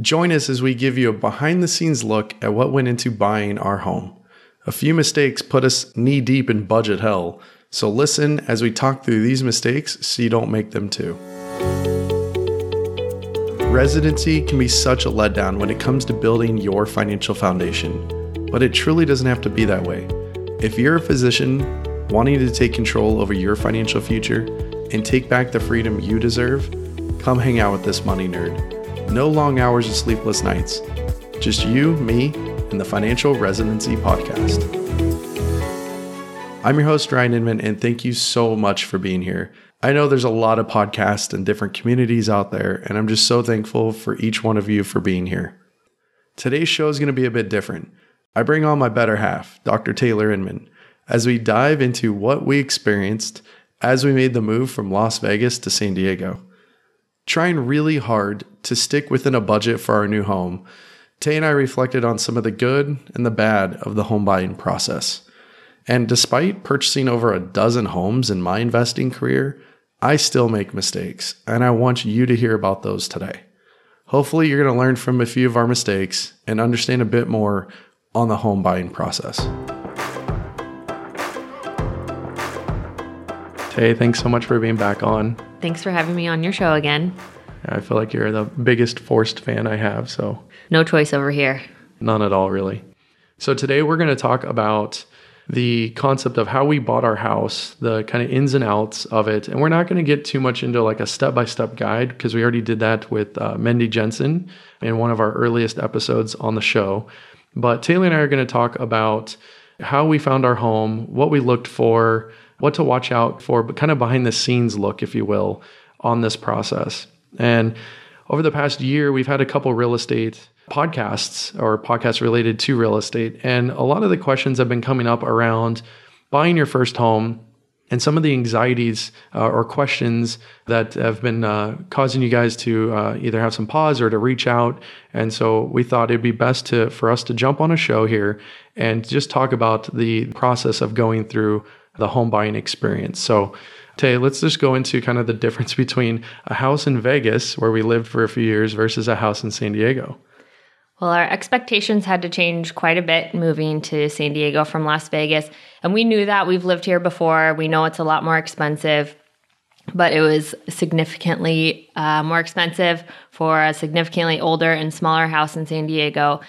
Join us as we give you a behind the scenes look at what went into buying our home. A few mistakes put us knee deep in budget hell, so listen as we talk through these mistakes so you don't make them too. Residency can be such a letdown when it comes to building your financial foundation, but it truly doesn't have to be that way. If you're a physician wanting to take control over your financial future and take back the freedom you deserve, come hang out with this money nerd. No long hours of sleepless nights. Just you, me, and the Financial Residency Podcast. I'm your host, Ryan Inman, and thank you so much for being here. I know there's a lot of podcasts and different communities out there, and I'm just so thankful for each one of you for being here. Today's show is going to be a bit different. I bring on my better half, Dr. Taylor Inman, as we dive into what we experienced as we made the move from Las Vegas to San Diego trying really hard to stick within a budget for our new home, Tay and I reflected on some of the good and the bad of the home buying process. And despite purchasing over a dozen homes in my investing career, I still make mistakes, and I want you to hear about those today. Hopefully, you're going to learn from a few of our mistakes and understand a bit more on the home buying process. Tay, thanks so much for being back on. Thanks for having me on your show again. I feel like you're the biggest forced fan I have, so. No choice over here. None at all, really. So today we're going to talk about the concept of how we bought our house, the kind of ins and outs of it. And we're not going to get too much into like a step by step guide because we already did that with uh, Mindy Jensen in one of our earliest episodes on the show. But Taylor and I are going to talk about how we found our home, what we looked for, what to watch out for, but kind of behind the scenes look, if you will, on this process. And over the past year, we've had a couple real estate podcasts or podcasts related to real estate. And a lot of the questions have been coming up around buying your first home and some of the anxieties uh, or questions that have been uh, causing you guys to uh, either have some pause or to reach out. And so we thought it'd be best to for us to jump on a show here and just talk about the process of going through the home buying experience. So, Tay, let's just go into kind of the difference between a house in Vegas, where we lived for a few years, versus a house in San Diego. Well, our expectations had to change quite a bit moving to San Diego from Las Vegas. And we knew that. We've lived here before. We know it's a lot more expensive, but it was significantly uh, more expensive for a significantly older and smaller house in San Diego.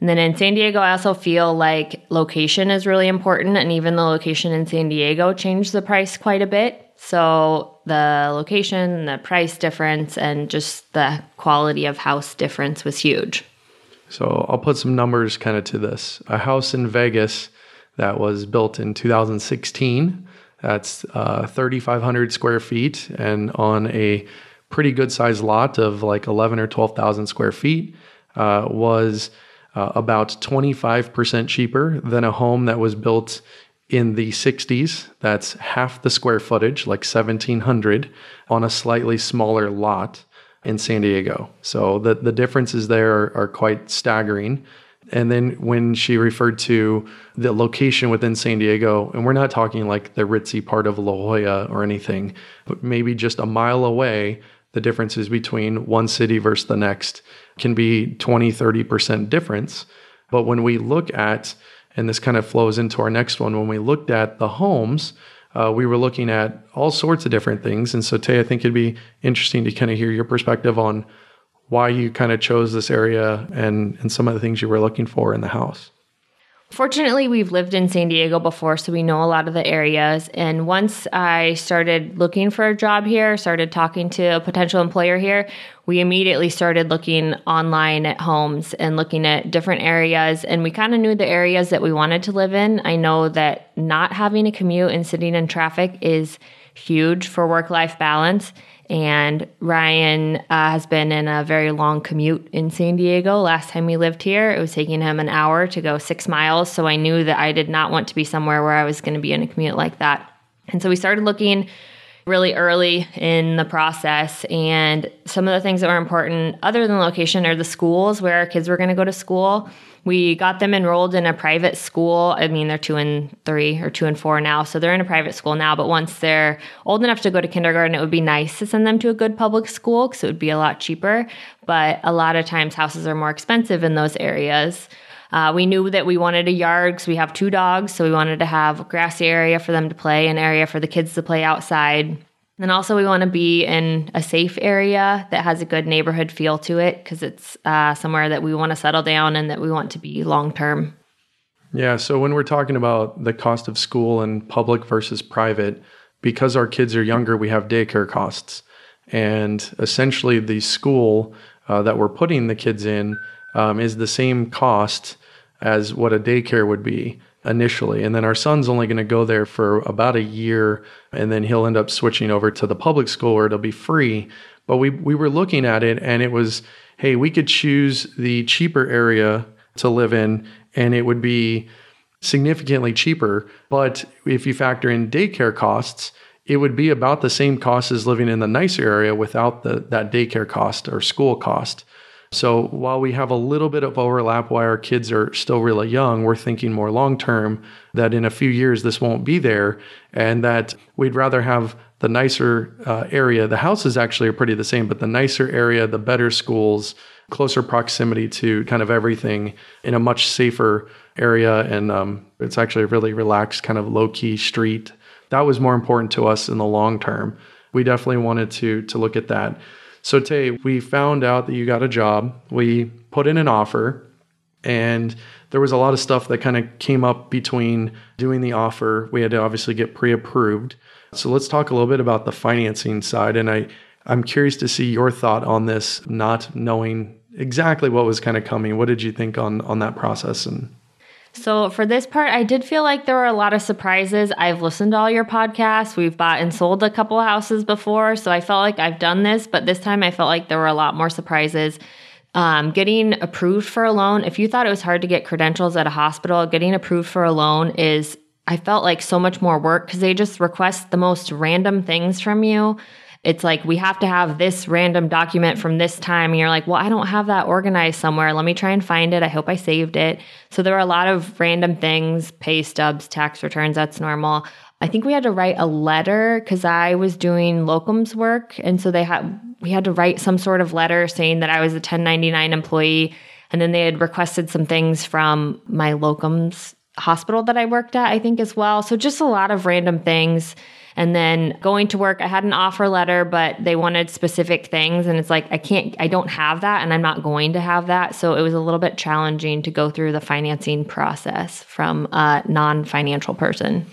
And then in San Diego, I also feel like location is really important. And even the location in San Diego changed the price quite a bit. So the location, the price difference, and just the quality of house difference was huge. So I'll put some numbers kind of to this. A house in Vegas that was built in 2016, that's uh, 3,500 square feet, and on a pretty good sized lot of like 11 or 12,000 square feet, uh, was uh, about 25% cheaper than a home that was built in the 60s. That's half the square footage, like 1700, on a slightly smaller lot in San Diego. So the, the differences there are, are quite staggering. And then when she referred to the location within San Diego, and we're not talking like the ritzy part of La Jolla or anything, but maybe just a mile away, the differences between one city versus the next can be 20, 30% difference. But when we look at, and this kind of flows into our next one, when we looked at the homes, uh, we were looking at all sorts of different things. And so, Tay, I think it'd be interesting to kind of hear your perspective on why you kind of chose this area and, and some of the things you were looking for in the house. Fortunately, we've lived in San Diego before, so we know a lot of the areas. And once I started looking for a job here, started talking to a potential employer here, we immediately started looking online at homes and looking at different areas. And we kind of knew the areas that we wanted to live in. I know that not having a commute and sitting in traffic is huge for work life balance. And Ryan uh, has been in a very long commute in San Diego. Last time we lived here, it was taking him an hour to go six miles. So I knew that I did not want to be somewhere where I was going to be in a commute like that. And so we started looking really early in the process. And some of the things that were important, other than location, are the schools where our kids were going to go to school. We got them enrolled in a private school. I mean, they're two and three or two and four now, so they're in a private school now. But once they're old enough to go to kindergarten, it would be nice to send them to a good public school because it would be a lot cheaper. But a lot of times, houses are more expensive in those areas. Uh, we knew that we wanted a yard because we have two dogs, so we wanted to have a grassy area for them to play, an area for the kids to play outside. And also, we want to be in a safe area that has a good neighborhood feel to it because it's uh, somewhere that we want to settle down and that we want to be long term. Yeah. So, when we're talking about the cost of school and public versus private, because our kids are younger, we have daycare costs. And essentially, the school uh, that we're putting the kids in um, is the same cost as what a daycare would be initially. And then our son's only going to go there for about a year and then he'll end up switching over to the public school where it'll be free. But we we were looking at it and it was, hey, we could choose the cheaper area to live in and it would be significantly cheaper. But if you factor in daycare costs, it would be about the same cost as living in the nicer area without the that daycare cost or school cost. So while we have a little bit of overlap while our kids are still really young, we're thinking more long term that in a few years this won't be there and that we'd rather have the nicer uh, area. The houses actually are pretty the same, but the nicer area, the better schools, closer proximity to kind of everything in a much safer area. And um, it's actually a really relaxed, kind of low key street. That was more important to us in the long term. We definitely wanted to to look at that. So, Tay, we found out that you got a job. We put in an offer, and there was a lot of stuff that kind of came up between doing the offer. We had to obviously get pre approved. So, let's talk a little bit about the financing side. And I, I'm curious to see your thought on this, not knowing exactly what was kind of coming. What did you think on, on that process? And so, for this part, I did feel like there were a lot of surprises. I've listened to all your podcasts. We've bought and sold a couple houses before. So, I felt like I've done this, but this time I felt like there were a lot more surprises. Um, getting approved for a loan, if you thought it was hard to get credentials at a hospital, getting approved for a loan is, I felt like so much more work because they just request the most random things from you it's like we have to have this random document from this time. And you're like well i don't have that organized somewhere. Let me try and find it. I hope i saved it. So there were a lot of random things pay stubs tax returns. That's normal. I think we had to write a letter because i was doing locums work. And so they had we had to write some sort of letter saying that i was a 1099 employee. And then they had requested some things from my locums hospital that i worked at i think as well. So just a lot of random things and then going to work, I had an offer letter, but they wanted specific things. And it's like, I can't, I don't have that, and I'm not going to have that. So it was a little bit challenging to go through the financing process from a non financial person.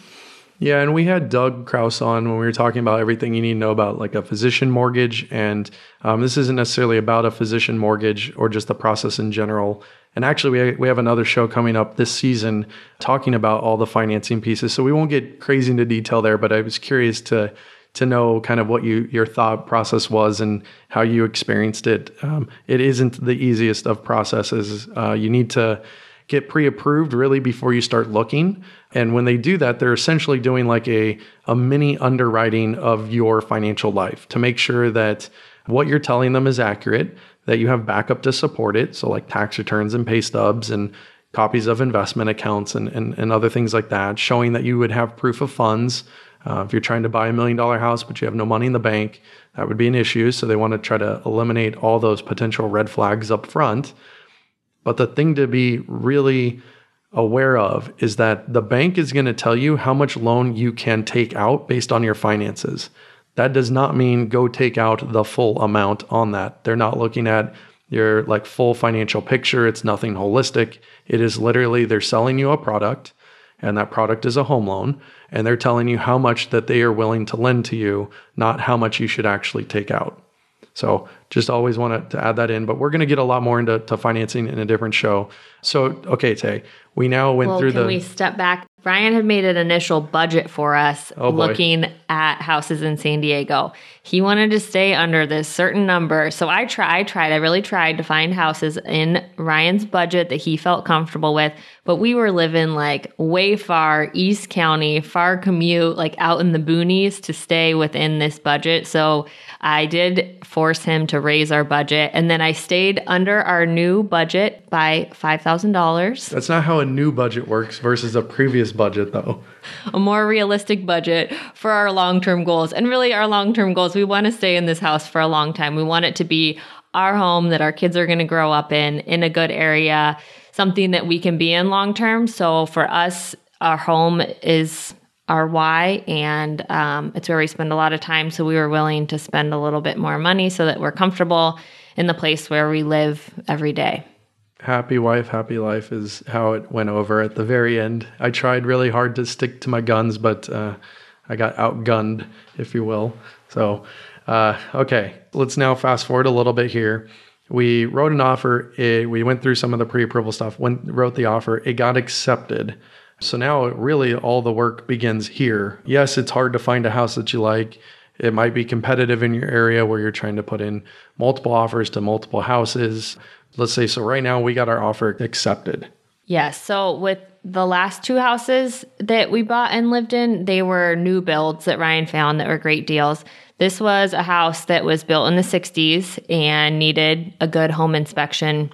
Yeah, and we had Doug Crouse on when we were talking about everything you need to know about like a physician mortgage. And um, this isn't necessarily about a physician mortgage or just the process in general. And actually, we, we have another show coming up this season talking about all the financing pieces. So we won't get crazy into detail there, but I was curious to to know kind of what you your thought process was and how you experienced it. Um, it isn't the easiest of processes. Uh, you need to get pre-approved really before you start looking. And when they do that, they're essentially doing like a a mini underwriting of your financial life to make sure that what you're telling them is accurate, that you have backup to support it. So, like tax returns and pay stubs and copies of investment accounts and, and, and other things like that, showing that you would have proof of funds. Uh, if you're trying to buy a million dollar house, but you have no money in the bank, that would be an issue. So, they want to try to eliminate all those potential red flags up front. But the thing to be really aware of is that the bank is going to tell you how much loan you can take out based on your finances. That does not mean go take out the full amount on that. They're not looking at your like full financial picture. It's nothing holistic. It is literally they're selling you a product and that product is a home loan and they're telling you how much that they are willing to lend to you, not how much you should actually take out. So just always want to, add that in, but we're going to get a lot more into financing in a different show. So, okay, Tay, we now went well, through can the. we step back Ryan had made an initial budget for us Oh, looking at houses in San Diego. He wanted to stay under this certain number. So I tried, I tried, I really tried to find houses in Ryan's budget that he felt comfortable with. But we were living like way far East County, far commute, like out in the boonies to stay within this budget. So I did force him to raise our budget. And then I stayed under our new budget by $5,000. That's not how a new budget works versus a previous budget, though. a more realistic budget for our long term goals. And really, our long term goals, we want to stay in this house for a long time. We want it to be our home that our kids are going to grow up in, in a good area, something that we can be in long term. So for us, our home is our why, and um, it's where we spend a lot of time. So we were willing to spend a little bit more money so that we're comfortable in the place where we live every day. Happy wife, happy life is how it went over at the very end. I tried really hard to stick to my guns, but uh, I got outgunned, if you will. So, uh, okay, let's now fast forward a little bit here. We wrote an offer. It, we went through some of the pre-approval stuff. When wrote the offer, it got accepted. So now, really, all the work begins here. Yes, it's hard to find a house that you like. It might be competitive in your area where you're trying to put in multiple offers to multiple houses. Let's say, so right now we got our offer accepted. Yes. So with the last two houses that we bought and lived in, they were new builds that Ryan found that were great deals. This was a house that was built in the 60s and needed a good home inspection.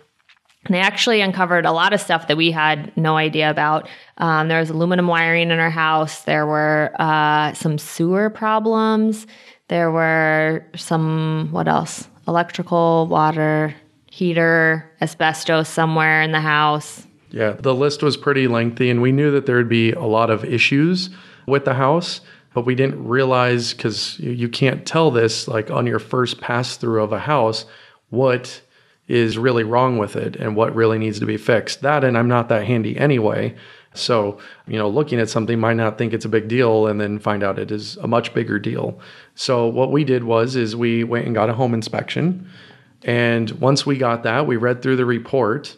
And they actually uncovered a lot of stuff that we had no idea about. Um, there was aluminum wiring in our house. There were uh, some sewer problems. There were some, what else? Electrical, water, heater, asbestos somewhere in the house. Yeah, the list was pretty lengthy, and we knew that there would be a lot of issues with the house, but we didn't realize because you can't tell this like on your first pass through of a house what is really wrong with it and what really needs to be fixed. That, and I'm not that handy anyway. So, you know, looking at something might not think it's a big deal and then find out it is a much bigger deal. So, what we did was is we went and got a home inspection. And once we got that, we read through the report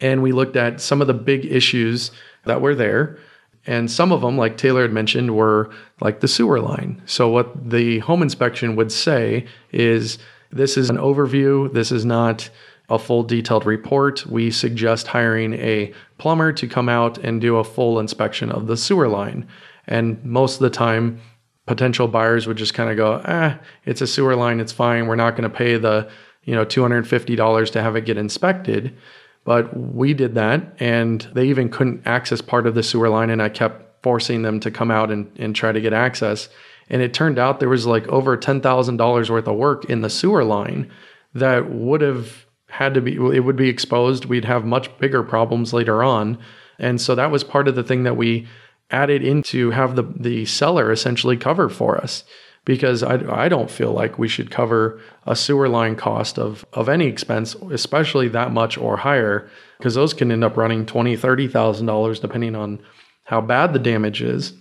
and we looked at some of the big issues that were there. And some of them, like Taylor had mentioned, were like the sewer line. So, what the home inspection would say is this is an overview, this is not a full detailed report. We suggest hiring a plumber to come out and do a full inspection of the sewer line. And most of the time, potential buyers would just kind of go, eh, it's a sewer line, it's fine. We're not going to pay the, you know, $250 to have it get inspected. But we did that, and they even couldn't access part of the sewer line, and I kept forcing them to come out and, and try to get access. And it turned out there was like over $10,000 worth of work in the sewer line that would have had to be, it would be exposed. We'd have much bigger problems later on. And so that was part of the thing that we added in to have the, the seller essentially cover for us because I, I don't feel like we should cover a sewer line cost of, of any expense, especially that much or higher, because those can end up running twenty, thirty thousand dollars depending on how bad the damage is.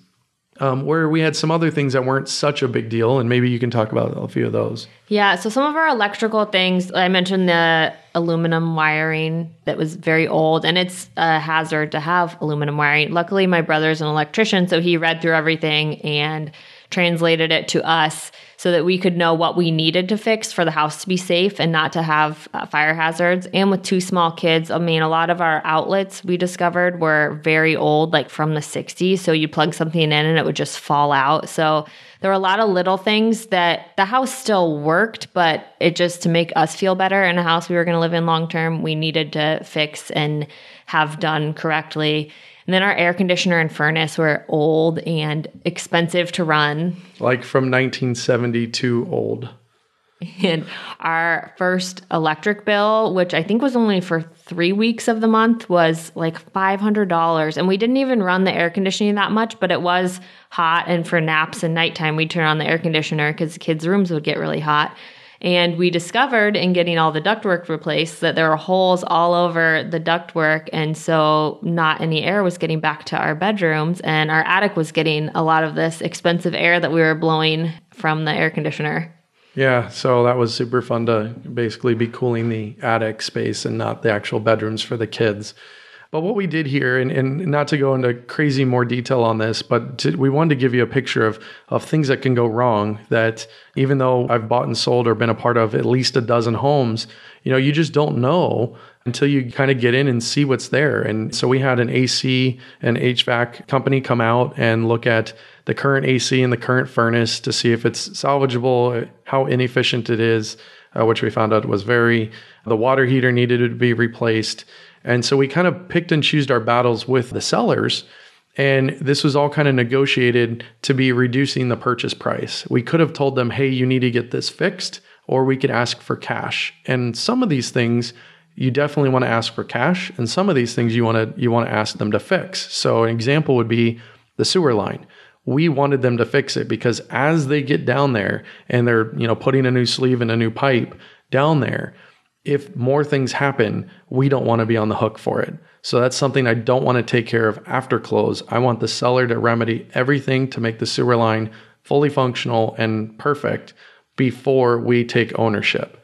Um, where we had some other things that weren't such a big deal, and maybe you can talk about a few of those. Yeah, so some of our electrical things, I mentioned the aluminum wiring that was very old, and it's a hazard to have aluminum wiring. Luckily, my brother's an electrician, so he read through everything and translated it to us so that we could know what we needed to fix for the house to be safe and not to have uh, fire hazards. And with two small kids, I mean, a lot of our outlets we discovered were very old, like from the 60s. So you plug something in and it would just fall out. So there were a lot of little things that the house still worked, but it just to make us feel better in a house we were going to live in long term, we needed to fix and have done correctly. And then our air conditioner and furnace were old and expensive to run. Like from 1972 old. And our first electric bill, which I think was only for three weeks of the month, was like $500. And we didn't even run the air conditioning that much, but it was hot. And for naps and nighttime, we'd turn on the air conditioner because the kids' rooms would get really hot. And we discovered in getting all the ductwork replaced that there were holes all over the ductwork. And so not any air was getting back to our bedrooms. And our attic was getting a lot of this expensive air that we were blowing from the air conditioner. Yeah, so that was super fun to basically be cooling the attic space and not the actual bedrooms for the kids. But what we did here, and, and not to go into crazy more detail on this, but to, we wanted to give you a picture of of things that can go wrong. That even though I've bought and sold or been a part of at least a dozen homes, you know, you just don't know until you kind of get in and see what's there. And so we had an AC and HVAC company come out and look at the current AC and the current furnace to see if it's salvageable, how inefficient it is, uh, which we found out was very. The water heater needed to be replaced. And so we kind of picked and chose our battles with the sellers. And this was all kind of negotiated to be reducing the purchase price. We could have told them, hey, you need to get this fixed, or we could ask for cash. And some of these things, you definitely want to ask for cash and some of these things you want to you want to ask them to fix so an example would be the sewer line we wanted them to fix it because as they get down there and they're you know putting a new sleeve and a new pipe down there if more things happen we don't want to be on the hook for it so that's something i don't want to take care of after close i want the seller to remedy everything to make the sewer line fully functional and perfect before we take ownership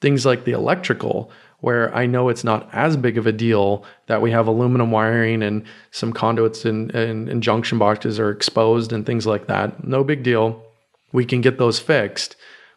things like the electrical where I know it's not as big of a deal that we have aluminum wiring and some conduits and, and, and, junction boxes are exposed and things like that. No big deal. We can get those fixed.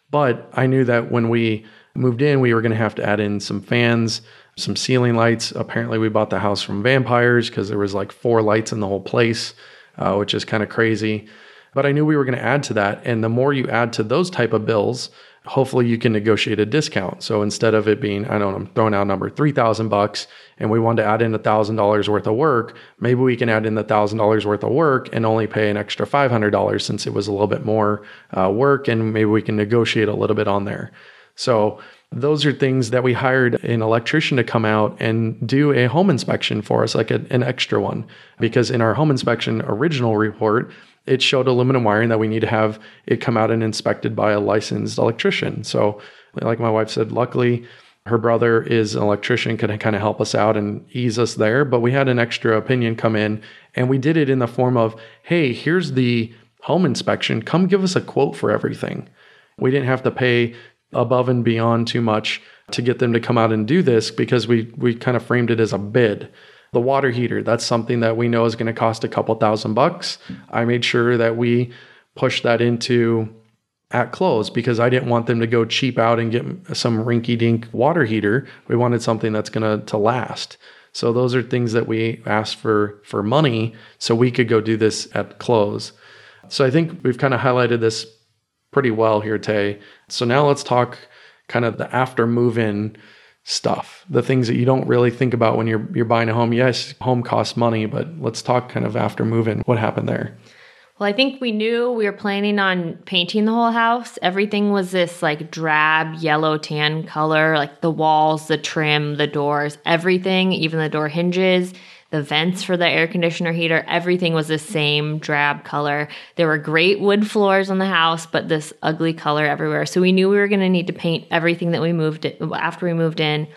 But I knew that when we moved in, we were going to have to add in some fans, some ceiling lights. Apparently, we bought the house from Vampires because there was like four lights in the whole place, uh, which is kind of crazy. But I knew we were going to add to that. And the more you add to those type of bills, hopefully you can negotiate a discount. So instead of it being, I don't know, I'm throwing out a number, 3000 bucks and we wanted to add in a $1,000 worth of work, maybe we can add in the $1,000 worth of work and only pay an extra $500 since it was a little bit more uh, work and maybe we can negotiate a little bit on there. So those are things that we hired an electrician to come out and do a home inspection for us, like a, an extra one. Because in our home inspection original report, it showed aluminum wiring that we need to have it come out and inspected by a licensed electrician. So, like my wife said, luckily her brother is an electrician, could kind of help us out and ease us there. But we had an extra opinion come in, and we did it in the form of, hey, here's the home inspection. Come give us a quote for everything. We didn't have to pay above and beyond too much to get them to come out and do this because we we kind of framed it as a bid. The water heater, that's something that we know is going to cost a couple thousand bucks. I made sure that we pushed that into at close because I didn't want them to go cheap out and get some rinky dink water heater. We wanted something that's going to to last. So those are things that we asked for for money so we could go do this at close. So I think we've kind of highlighted this pretty well here, Tay. So now let's talk kind of the after move in stuff, the things that you don't really think about when you're you're buying a home. Yes, home costs money, but let's talk kind of after move-in. What happened there? Well, I think we knew we were planning on painting the whole house. Everything was this like drab yellow tan color, like the walls, the trim, the doors, everything, even the door hinges the vents for the air conditioner heater, everything was the same drab color. There were great wood floors in the house, but this ugly color everywhere. So we knew we were going to need to paint everything that we moved after we moved in.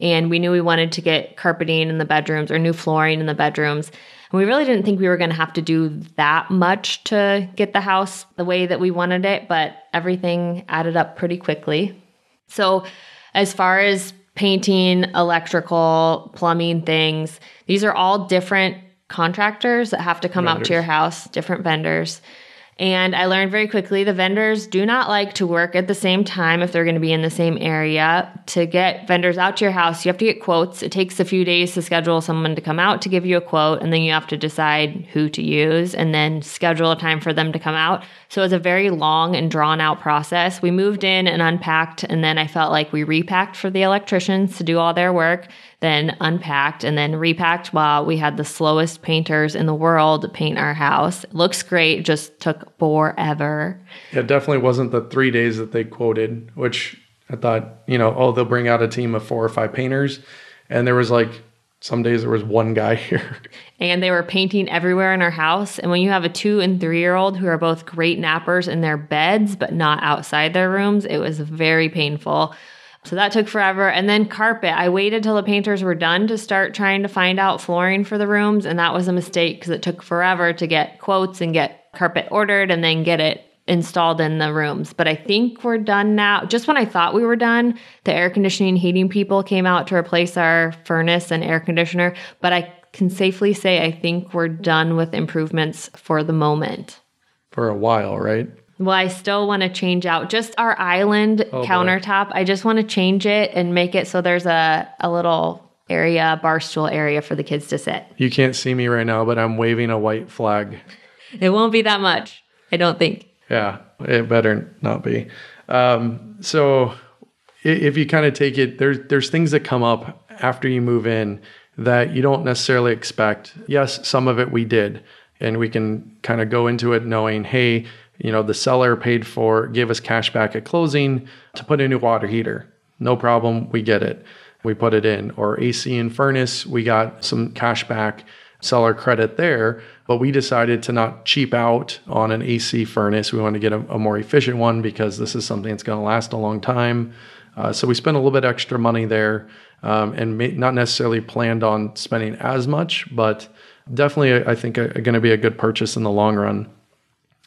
And we knew we wanted to get carpeting in the bedrooms or new flooring in the bedrooms. And we really didn't think we were going to have to do that much to get the house the way that we wanted it, but everything added up pretty quickly. So, as far as painting, electrical, plumbing things. These are all different contractors that have to come vendors. out to your house, different vendors. And I learned very quickly the vendors do not like to work at the same time if they're going to be in the same area. To get vendors out to your house, you have to get quotes. It takes a few days to schedule someone to come out to give you a quote, and then you have to decide who to use and then schedule a time for them to come out. So it's a very long and drawn out process. We moved in and unpacked, and then I felt like we repacked for the electricians to do all their work then unpacked and then repacked while we had the slowest painters in the world paint our house. looks great, just took forever. It definitely wasn't the three days that they quoted, which I thought, you know, oh, they'll bring out a team of four or five painters. And there was like some days there was one guy here. And they were painting everywhere in our house. And when you have a two and three year old who are both great nappers in their beds, but not outside their rooms, it was very painful. So that took forever. And then carpet. I waited till the painters were done to start trying to find out flooring for the rooms. And that was a mistake because it took forever to get quotes and get carpet ordered and then get it installed in the rooms. But I think we're done now. Just when I thought we were done, the air conditioning heating people came out to replace our furnace and air conditioner. But I can safely say I think we're done with improvements for the moment. For a while, right? Well, I still want to change out just our island Oh, boy. countertop. I just want to change it and make it so there's a, a little area, bar stool area for the kids to sit. You can't see me right now, but I'm waving a white flag. It won't be that much, I don't think. Yeah, it better not be. Um, so if you kind of take it, there's there's things that come up after you move in that you don't necessarily expect. Yes, some of it we did, and we can kind of go into it knowing, hey, you know, the seller paid for, gave us cash back at closing to put a new water heater. No problem, we get it. We put it in. Or AC and furnace, we got some cash back seller credit there, but we decided to not cheap out on an AC furnace. We want to get a, a more efficient one because this is something that's going to last a long time. Uh, so we spent a little bit extra money there um, and may, not necessarily planned on spending as much, but definitely, I think, going to be a good purchase in the long run.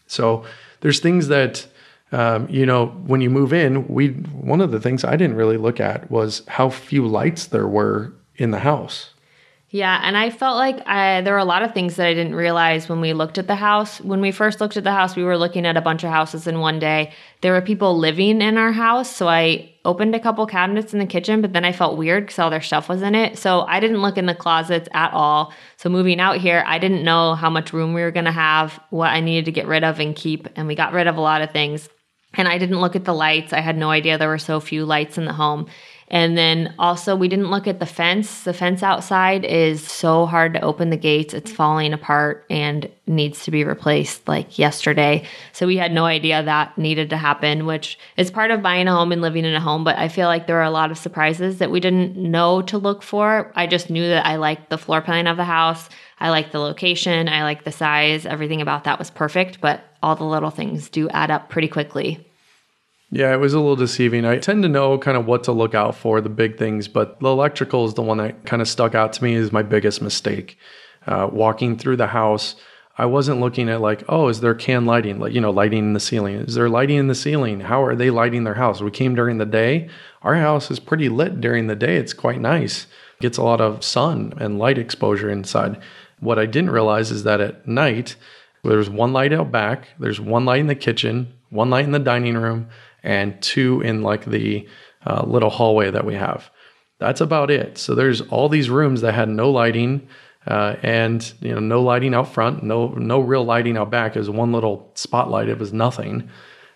So there's things that um, you know when you move in. We one of the things I didn't really look at was how few lights there were in the house. Yeah, and I felt like I, there were a lot of things that I didn't realize when we looked at the house. When we first looked at the house, we were looking at a bunch of houses in one day. There were people living in our house, so I opened a couple cabinets in the kitchen, but then I felt weird because all their stuff was in it. So I didn't look in the closets at all. So moving out here, I didn't know how much room we were going to have, what I needed to get rid of and keep, and we got rid of a lot of things. And I didn't look at the lights. I had no idea there were so few lights in the home. And then also, we didn't look at the fence. The fence outside is so hard to open the gates. It's falling apart and needs to be replaced like yesterday. So we had no idea that needed to happen, which is part of buying a home and living in a home. But I feel like there are a lot of surprises that we didn't know to look for. I just knew that I liked the floor plan of the house. I liked the location. I liked the size. Everything about that was perfect. But all the little things do add up pretty quickly. Yeah, it was a little deceiving. I tend to know kind of what to look out for, the big things, but the electrical is the one that kind of stuck out to me as my biggest mistake. Uh, walking through the house, I wasn't looking at like, oh, is there can lighting, like you know, lighting in the ceiling? Is there lighting in the ceiling? How are they lighting their house? We came during the day. Our house is pretty lit during the day. It's quite nice. Gets a lot of sun and light exposure inside. What I didn't realize is that at night, there's one light out back, there's one light in the kitchen, one light in the dining room, and two in like the uh, little hallway that we have. That's about it. So there's all these rooms that had no lighting, uh, and you know no lighting out front, no no real lighting out back. Was one little spotlight. It was nothing.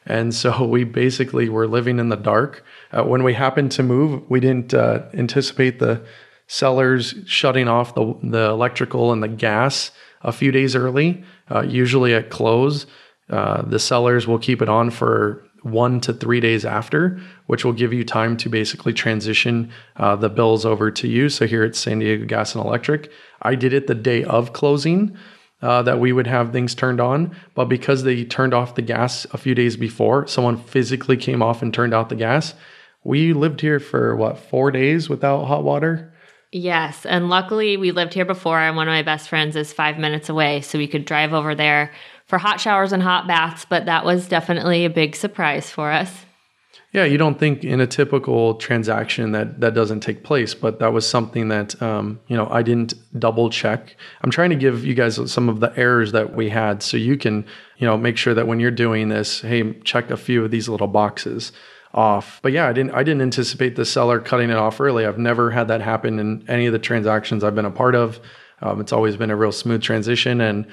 And so we basically were living in the dark. Uh, when we happened to move, we didn't uh, anticipate the sellers shutting off the, the electrical and the gas a few days early. Uh, usually at close, uh, the sellers will keep it on for one to three days after, which will give you time to basically transition uh, the bills over to you. So here at San Diego Gas and Electric, I did it the day of closing. Uh, that we would have things turned on, but because they turned off the gas a few days before, someone physically came off and turned out the gas. We lived here for what four days without hot water. Yes. And luckily, we lived here before, and one of my best friends is five minutes away. So we could drive over there for hot showers and hot baths. But that was definitely a big surprise for us. Yeah, you don't think in a typical transaction that that doesn't take place, but that was something that um, you know I didn't double check. I'm trying to give you guys some of the errors that we had, so you can you know make sure that when you're doing this, hey, check a few of these little boxes off. But yeah, I didn't I didn't anticipate the seller cutting it off early. I've never had that happen in any of the transactions I've been a part of. Um, it's always been a real smooth transition and.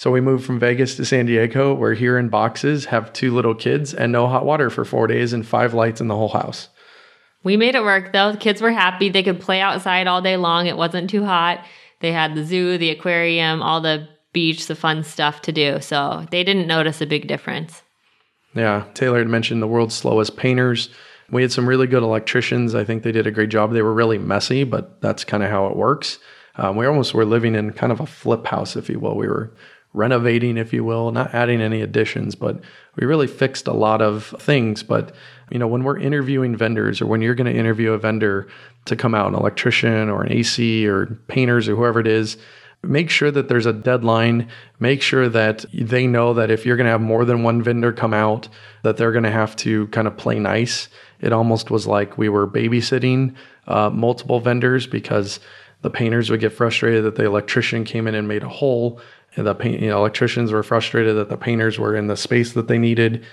So we moved from Vegas to San Diego. We're here in boxes, have two little kids, and no hot water for four days and five lights in the whole house. We made it work though. The kids were happy. They could play outside all day long. It wasn't too hot. They had the zoo, the aquarium, all the beach, the fun stuff to do. So they didn't notice a big difference. Yeah, Taylor had mentioned the world's slowest painters. We had some really good electricians. I think they did a great job. They were really messy, but that's kind of how it works. Um, we almost were living in kind of a flip house, if you will. We were renovating, if you will, not adding any additions, but we really fixed a lot of things. But, you know, when we're interviewing vendors or when you're going to interview a vendor to come out, an electrician or an AC or painters or whoever it is, make sure that there's a deadline. Make sure that they know that if you're going to have more than one vendor come out, that they're going to have to kind of play nice. It almost was like we were babysitting uh, multiple vendors because the painters would get frustrated that the electrician came in and made a hole. The paint, you know, electricians were frustrated that the painters were in the space that they needed.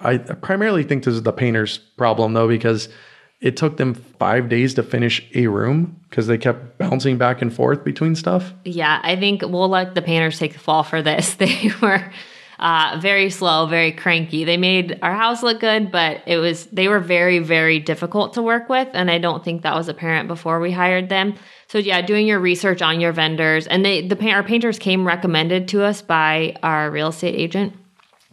I primarily think this is the painter's problem though, because it took them five days to finish a room because they kept bouncing back and forth between stuff. Yeah, I think we'll let the painters take the fall for this. They were uh, very slow, very cranky. They made our house look good, but it was they were very, very difficult to work with, and I don't think that was apparent before we hired them. So yeah, doing your research on your vendors, and they the our painters came recommended to us by our real estate agent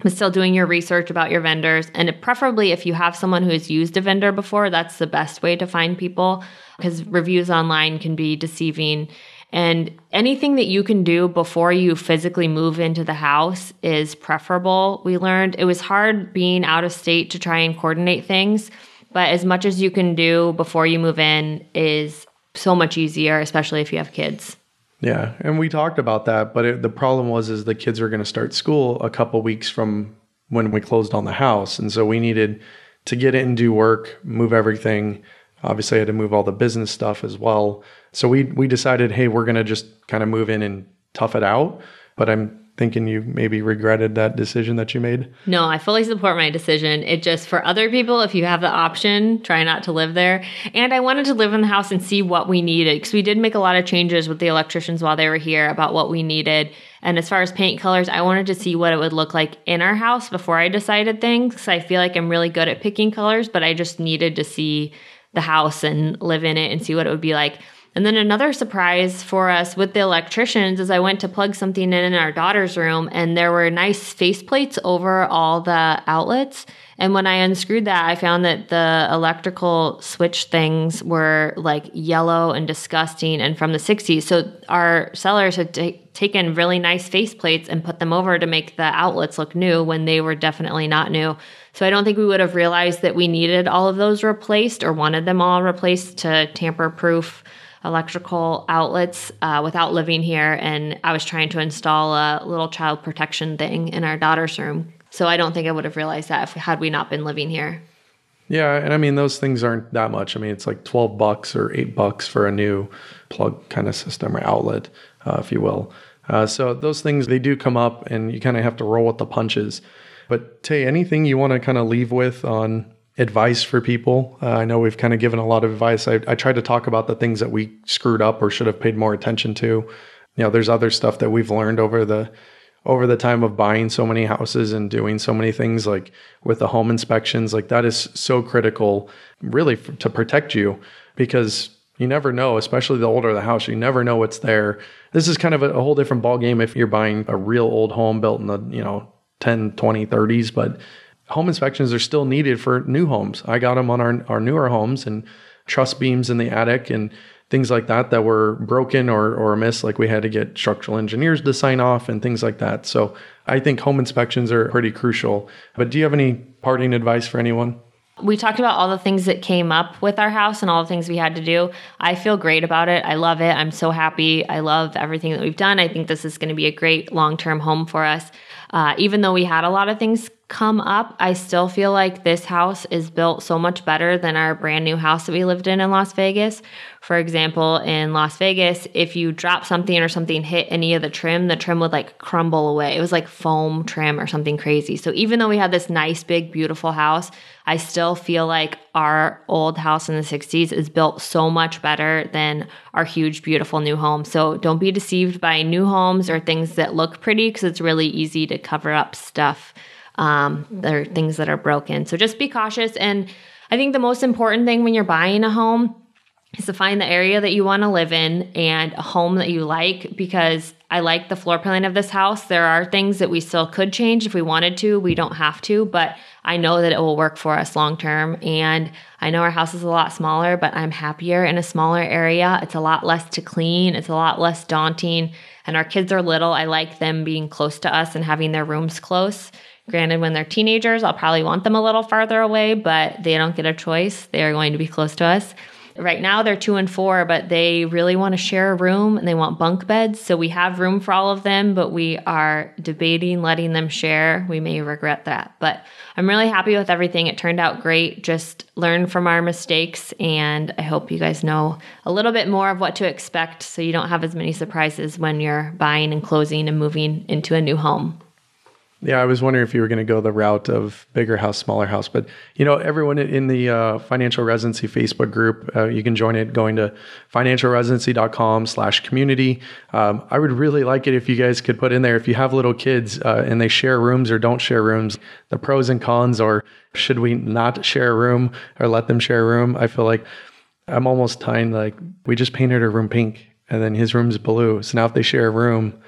but still doing your research about your vendors. And preferably, if you have someone who has used a vendor before, that's the best way to find people because reviews online can be deceiving. And anything that you can do before you physically move into the house is preferable. We learned it was hard being out of state to try and coordinate things, but as much as you can do before you move in is so much easier, especially if you have kids. Yeah, and we talked about that, but it, the problem was is the kids were going to start school a couple weeks from when we closed on the house, and so we needed to get in do work, move everything. Obviously, I had to move all the business stuff as well. So we we decided, hey, we're going to just kind of move in and tough it out. But I'm thinking you maybe regretted that decision that you made? No, I fully support my decision. It just for other people, if you have the option, try not to live there. And I wanted to live in the house and see what we needed because we did make a lot of changes with the electricians while they were here about what we needed. And as far as paint colors, I wanted to see what it would look like in our house before I decided things. I feel like I'm really good at picking colors, but I just needed to see the house and live in it and see what it would be like. And then another surprise for us with the electricians is I went to plug something in in our daughter's room and there were nice faceplates over all the outlets. And when I unscrewed that, I found that the electrical switch things were like yellow and disgusting and from the 60s. So our sellers had t- taken really nice faceplates and put them over to make the outlets look new when they were definitely not new. So I don't think we would have realized that we needed all of those replaced or wanted them all replaced to tamper proof electrical outlets uh, without living here. And I was trying to install a little child protection thing in our daughter's room. So I don't think I would have realized that if had we not been living here. Yeah, and I mean those things aren't that much. I mean it's like twelve bucks or eight bucks for a new plug kind of system or outlet, uh, if you will. Uh, so those things they do come up, and you kind of have to roll with the punches. But Tay, anything you want to kind of leave with on advice for people. Uh, I know we've kind of given a lot of advice. I, I tried to talk about the things that we screwed up or should have paid more attention to. You know, there's other stuff that we've learned over the over the time of buying so many houses and doing so many things like with the home inspections like that is so critical really to protect you because you never know especially the older the house you never know what's there this is kind of a, a whole different ball game if you're buying a real old home built in the you know 10 20 30s but home inspections are still needed for new homes. I got them on our, our newer homes and truss beams in the attic and things like that that were broken or, or amiss. Like we had to get structural engineers to sign off and things like that. So I think home inspections are pretty crucial. But do you have any parting advice for anyone? We talked about all the things that came up with our house and all the things we had to do. I feel great about it. I love it. I'm so happy. I love everything that we've done. I think this is going to be a great long term home for us. Uh, even though we had a lot of things come up, I still feel like this house is built so much better than our brand new house that we lived in in Las Vegas. For example, in Las Vegas, if you drop something or something hit any of the trim, the trim would like crumble away. It was like foam trim or something crazy. So even though we had this nice, big, beautiful house, I still feel like our old house in the 60s is built so much better than our huge, beautiful new home. So don't be deceived by new homes or things that look pretty because it's really easy to cover up stuff um, there are things that are broken. So just be cautious. And I think the most important thing when you're buying a home is to find the area that you want to live in and a home that you like because I like the floor plan of this house. There are things that we still could change if we wanted to. We don't have to, but I know that it will work for us long term. And I know our house is a lot smaller, but I'm happier in a smaller area. It's a lot less to clean, it's a lot less daunting. And our kids are little. I like them being close to us and having their rooms close. Granted, when they're teenagers, I'll probably want them a little farther away, but they don't get a choice. They are going to be close to us. Right now they're two and four, but they really want to share a room and they want bunk beds. So we have room for all of them, but we are debating letting them share. We may regret that, but I'm really happy with everything. It turned out great. Just learn from our mistakes. And I hope you guys know a little bit more of what to expect so you don't have as many surprises when you're buying and closing and moving into a new home. Yeah, I was wondering if you were going to go the route of bigger house, smaller house. But, you know, everyone in the uh, Financial Residency Facebook group, uh, you can join it going to financialresidency.com slash community. Um, I would really like it if you guys could put in there, if you have little kids uh, and they share rooms or don't share rooms, the pros and cons, or should we not share a room or let them share a room? I feel like I'm almost tying like, we just painted a room pink and then his room's blue. So now if they share a room,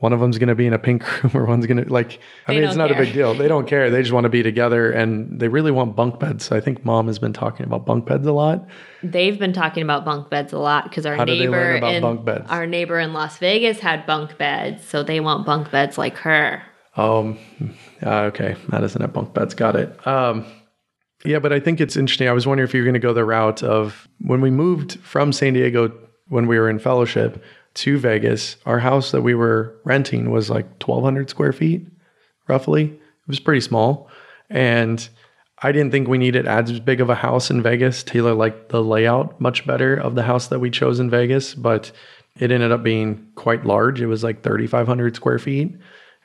one of them's going to be in a pink room or one's going to like i they mean it's not care. a big deal. They don't care. They just want to be together and they really want bunk beds. So i think mom has been talking about bunk beds a lot. They've been talking about bunk beds a lot because our How neighbor in bunk beds? our neighbor in las vegas had bunk beds so they want bunk beds like her. Um uh, okay. Madison at bunk beds. Got it. Um yeah but i think it's interesting. I was wondering if you were going to go the route of when we moved from san diego when we were in fellowship to Vegas, our house that we were renting was like 1,200 square feet, roughly. It was pretty small. And I didn't think we needed as big of a house in Vegas. Taylor liked the layout much better of the house that we chose in Vegas, but it ended up being quite large. It was like 3,500 square feet.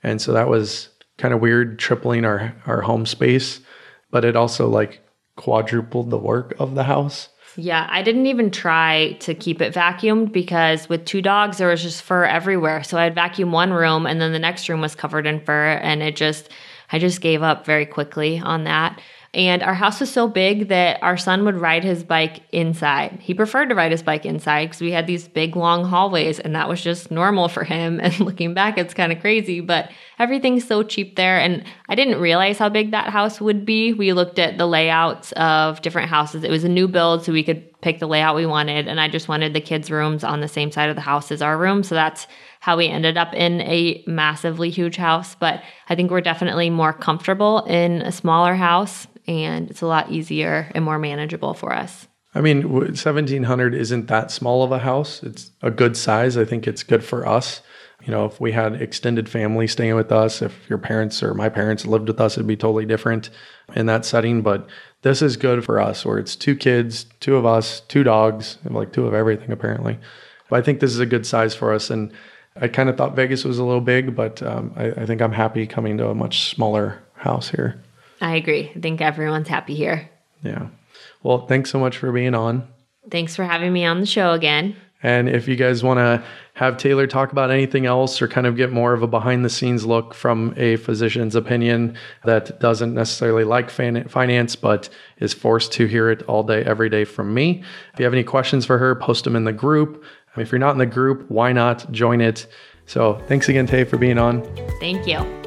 And so that was kind of weird, tripling our, our home space, but it also like quadrupled the work of the house. Yeah, I didn't even try to keep it vacuumed because with two dogs, there was just fur everywhere. So I'd vacuum one room and then the next room was covered in fur. And it just, I just gave up very quickly on that. And our house was so big that our son would ride his bike inside. He preferred to ride his bike inside because we had these big long hallways and that was just normal for him. And looking back, it's kind of crazy, but everything's so cheap there. And I didn't realize how big that house would be. We looked at the layouts of different houses. It was a new build, so we could pick the layout we wanted. And I just wanted the kids' rooms on the same side of the house as our room. So that's how we ended up in a massively huge house. But I think we're definitely more comfortable in a smaller house and it's a lot easier and more manageable for us. I mean, 1700 isn't that small of a house. It's a good size. I think it's good for us. You know, if we had extended family staying with us, if your parents or my parents lived with us, it'd be totally different in that setting. But this is good for us, where it's two kids, two of us, two dogs, like two of everything apparently. But I think this is a good size for us. And I kind of thought Vegas was a little big, but um, I, I think I'm happy coming to a much smaller house here. I agree. I think everyone's happy here. Yeah. Well, thanks so much for being on. Thanks for having me on the show again. And if you guys want to have Taylor talk about anything else or kind of get more of a behind the scenes look from a physician's opinion that doesn't necessarily like finance but is forced to hear it all day, every day from me, if you have any questions for her, post them in the group. If you're not in the group, why not join it? So thanks again, Tay, for being on. Thank you.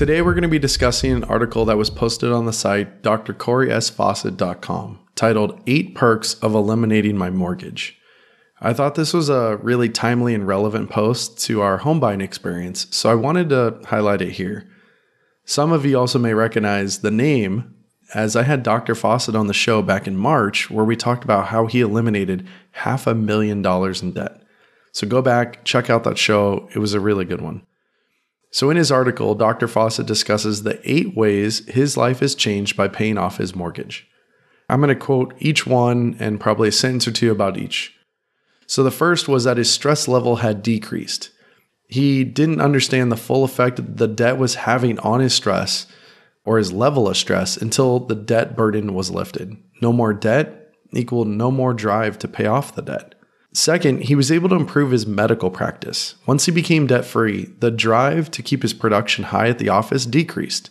Today, we're going to be discussing an article that was posted on the site drcorysfawcett.com titled Eight Perks of Eliminating My Mortgage. I thought this was a really timely and relevant post to our home buying experience, so I wanted to highlight it here. Some of you also may recognize the name, as I had Dr. Fawcett on the show back in March, where we talked about how he eliminated half a million dollars in debt. So go back, check out that show. It was a really good one. So, in his article, Dr. Fawcett discusses the eight ways his life has changed by paying off his mortgage. I'm going to quote each one and probably a sentence or two about each. So, the first was that his stress level had decreased. He didn't understand the full effect the debt was having on his stress or his level of stress until the debt burden was lifted. No more debt equaled no more drive to pay off the debt. Second, he was able to improve his medical practice. Once he became debt free, the drive to keep his production high at the office decreased.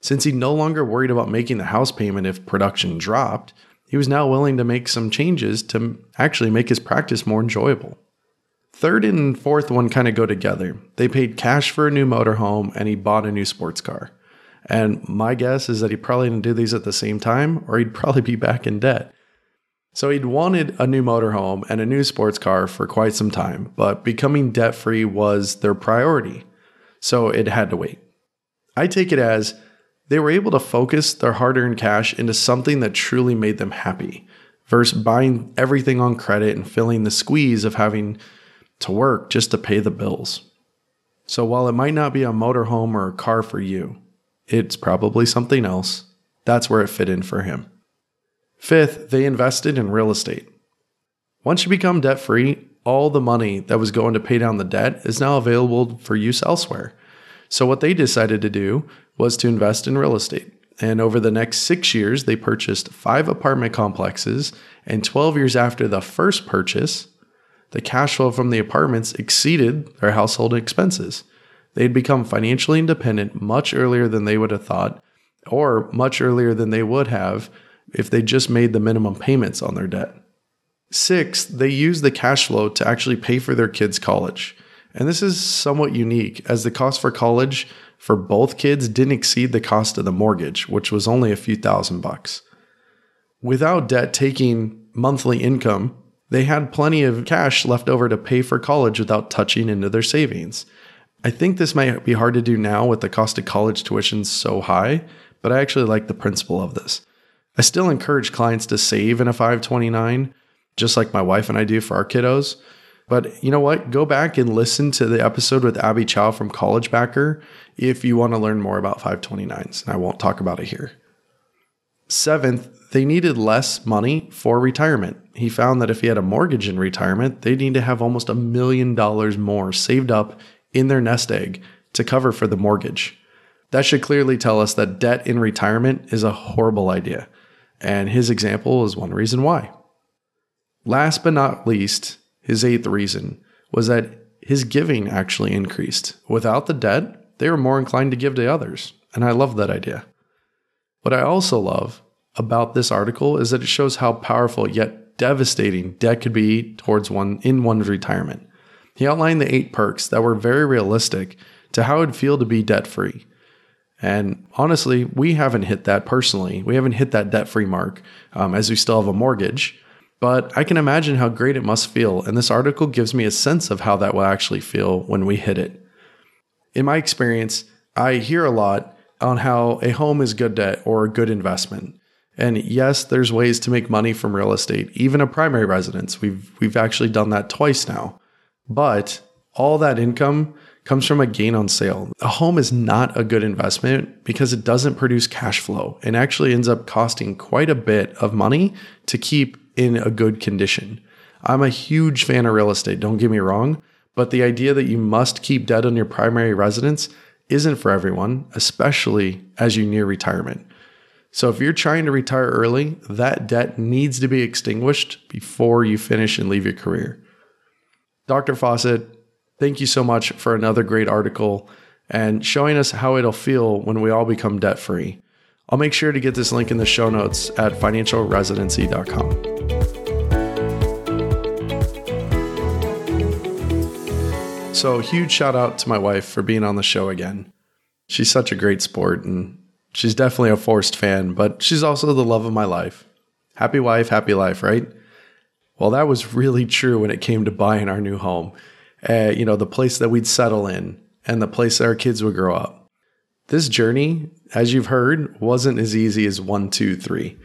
Since he no longer worried about making the house payment if production dropped, he was now willing to make some changes to actually make his practice more enjoyable. Third and fourth one kind of go together. They paid cash for a new motorhome and he bought a new sports car. And my guess is that he probably didn't do these at the same time or he'd probably be back in debt. So he'd wanted a new motorhome and a new sports car for quite some time, but becoming debt free was their priority. so it had to wait. I take it as they were able to focus their hard earned cash into something that truly made them happy versus buying everything on credit and feeling the squeeze of having to work just to pay the bills. So while it might not be a motorhome or a car for you, it's probably something else. That's where it fit in for him. Fifth, they invested in real estate. Once you become debt free, all the money that was going to pay down the debt is now available for use elsewhere. So, what they decided to do was to invest in real estate. And over the next six years, they purchased five apartment complexes. And 12 years after the first purchase, the cash flow from the apartments exceeded their household expenses. They'd become financially independent much earlier than they would have thought, or much earlier than they would have if they just made the minimum payments on their debt. Six, they used the cash flow to actually pay for their kids' college. And this is somewhat unique as the cost for college for both kids didn't exceed the cost of the mortgage, which was only a few thousand bucks. Without debt taking monthly income, they had plenty of cash left over to pay for college without touching into their savings. I think this might be hard to do now with the cost of college tuition so high, but I actually like the principle of this. I still encourage clients to save in a 529, just like my wife and I do for our kiddos. But you know what? Go back and listen to the episode with Abby Chow from College Backer if you want to learn more about 529s. And I won't talk about it here. Seventh, they needed less money for retirement. He found that if he had a mortgage in retirement, they'd need to have almost a million dollars more saved up in their nest egg to cover for the mortgage. That should clearly tell us that debt in retirement is a horrible idea. And his example is one reason why. Last but not least, his eighth reason was that his giving actually increased. Without the debt, they were more inclined to give to others. And I love that idea. What I also love about this article is that it shows how powerful yet devastating debt could be towards one in one's retirement. He outlined the eight perks that were very realistic to how it would feel to be debt free. And honestly, we haven't hit that personally. We haven't hit that debt free mark um, as we still have a mortgage. But I can imagine how great it must feel. And this article gives me a sense of how that will actually feel when we hit it. In my experience, I hear a lot on how a home is good debt or a good investment. And yes, there's ways to make money from real estate, even a primary residence. We've we've actually done that twice now. But all that income comes from a gain on sale. A home is not a good investment because it doesn't produce cash flow and actually ends up costing quite a bit of money to keep in a good condition. I'm a huge fan of real estate, don't get me wrong, but the idea that you must keep debt on your primary residence isn't for everyone, especially as you near retirement. So if you're trying to retire early, that debt needs to be extinguished before you finish and leave your career. Dr. Fawcett, thank you so much for another great article and showing us how it'll feel when we all become debt free. I'll make sure to get this link in the show notes at financialresidency.com. So, huge shout out to my wife for being on the show again. She's such a great sport and she's definitely a forced fan, but she's also the love of my life. Happy wife, happy life, right? Well, that was really true when it came to buying our new home. Uh, you know, the place that we'd settle in and the place that our kids would grow up. This journey, as you've heard, wasn't as easy as one, two, three.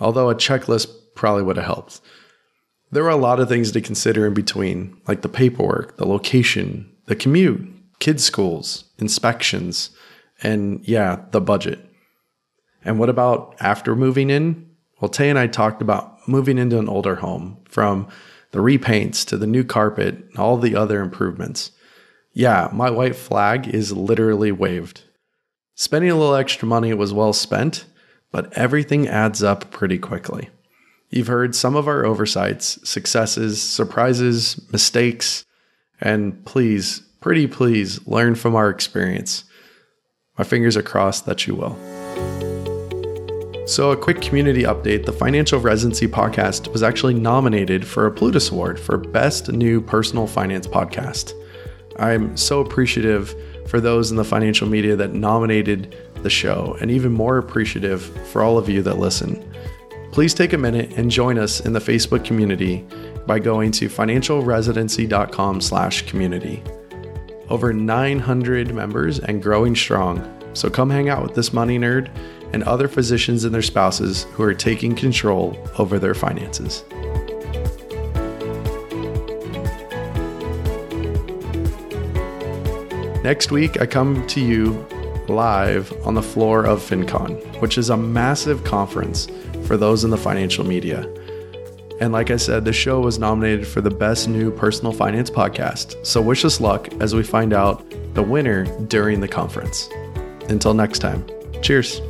Although a checklist probably would have helped. There were a lot of things to consider in between, like the paperwork, the location, the commute, kids' schools, inspections, and yeah, the budget. And what about after moving in? Well, Tay and I talked about moving into an older home from the repaints to the new carpet, all the other improvements. Yeah, my white flag is literally waved. Spending a little extra money was well spent, but everything adds up pretty quickly. You've heard some of our oversights, successes, surprises, mistakes, and please, pretty please, learn from our experience. My fingers are crossed that you will. So, a quick community update the Financial Residency podcast was actually nominated for a Plutus Award for Best New Personal Finance Podcast. I'm so appreciative for those in the financial media that nominated the show, and even more appreciative for all of you that listen. Please take a minute and join us in the Facebook community by going to financialresidency.com slash community. over 900 members and growing strong. So come hang out with this money nerd and other physicians and their spouses who are taking control over their finances. Next week, I come to you live on the floor of FinCon, which is a massive conference for those in the financial media. And like I said, the show was nominated for the best new personal finance podcast. So wish us luck as we find out the winner during the conference. Until next time, cheers.